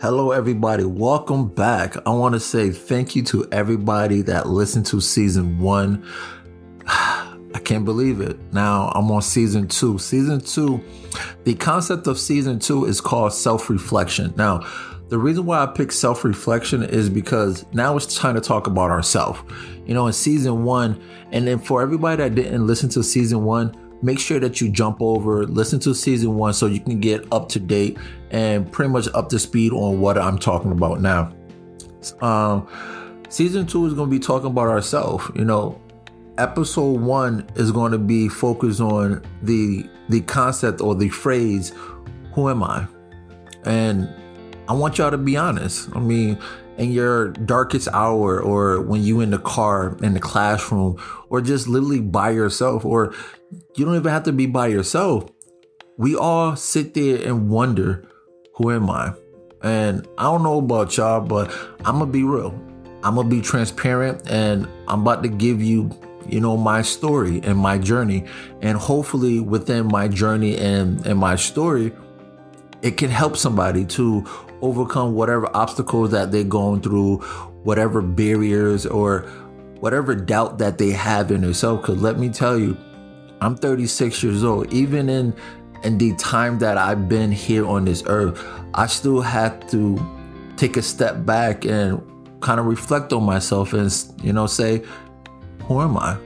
Hello, everybody. Welcome back. I want to say thank you to everybody that listened to season one. I can't believe it. Now I'm on season two. Season two, the concept of season two is called self reflection. Now, the reason why I picked self reflection is because now it's time to talk about ourselves. You know, in season one, and then for everybody that didn't listen to season one, make sure that you jump over, listen to season one so you can get up to date and pretty much up to speed on what I'm talking about now. Um, season two is going to be talking about ourselves. You know, episode one is going to be focused on the the concept or the phrase, "Who am I?" and I want y'all to be honest. I mean, in your darkest hour or when you in the car in the classroom or just literally by yourself or you don't even have to be by yourself. We all sit there and wonder who am i? And i don't know about y'all but i'm gonna be real. I'm gonna be transparent and i'm about to give you you know my story and my journey. And hopefully within my journey and and my story it can help somebody to overcome whatever obstacles that they're going through, whatever barriers or whatever doubt that they have in themselves. Because let me tell you, I'm 36 years old. Even in in the time that I've been here on this earth, I still had to take a step back and kind of reflect on myself and you know say, who am I?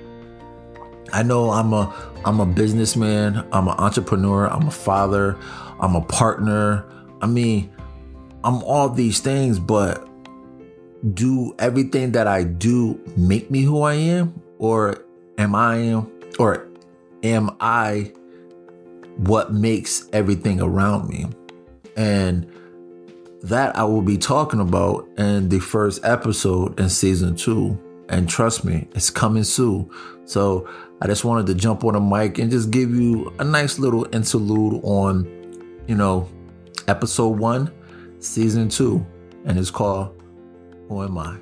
I know I'm a I'm a businessman, I'm an entrepreneur, I'm a father, I'm a partner. I mean, I'm all these things, but do everything that I do make me who I am? Or am I am or am I what makes everything around me? And that I will be talking about in the first episode in season two. And trust me, it's coming soon. So I just wanted to jump on a mic and just give you a nice little interlude on, you know, episode one season two, and it's called Who Am I?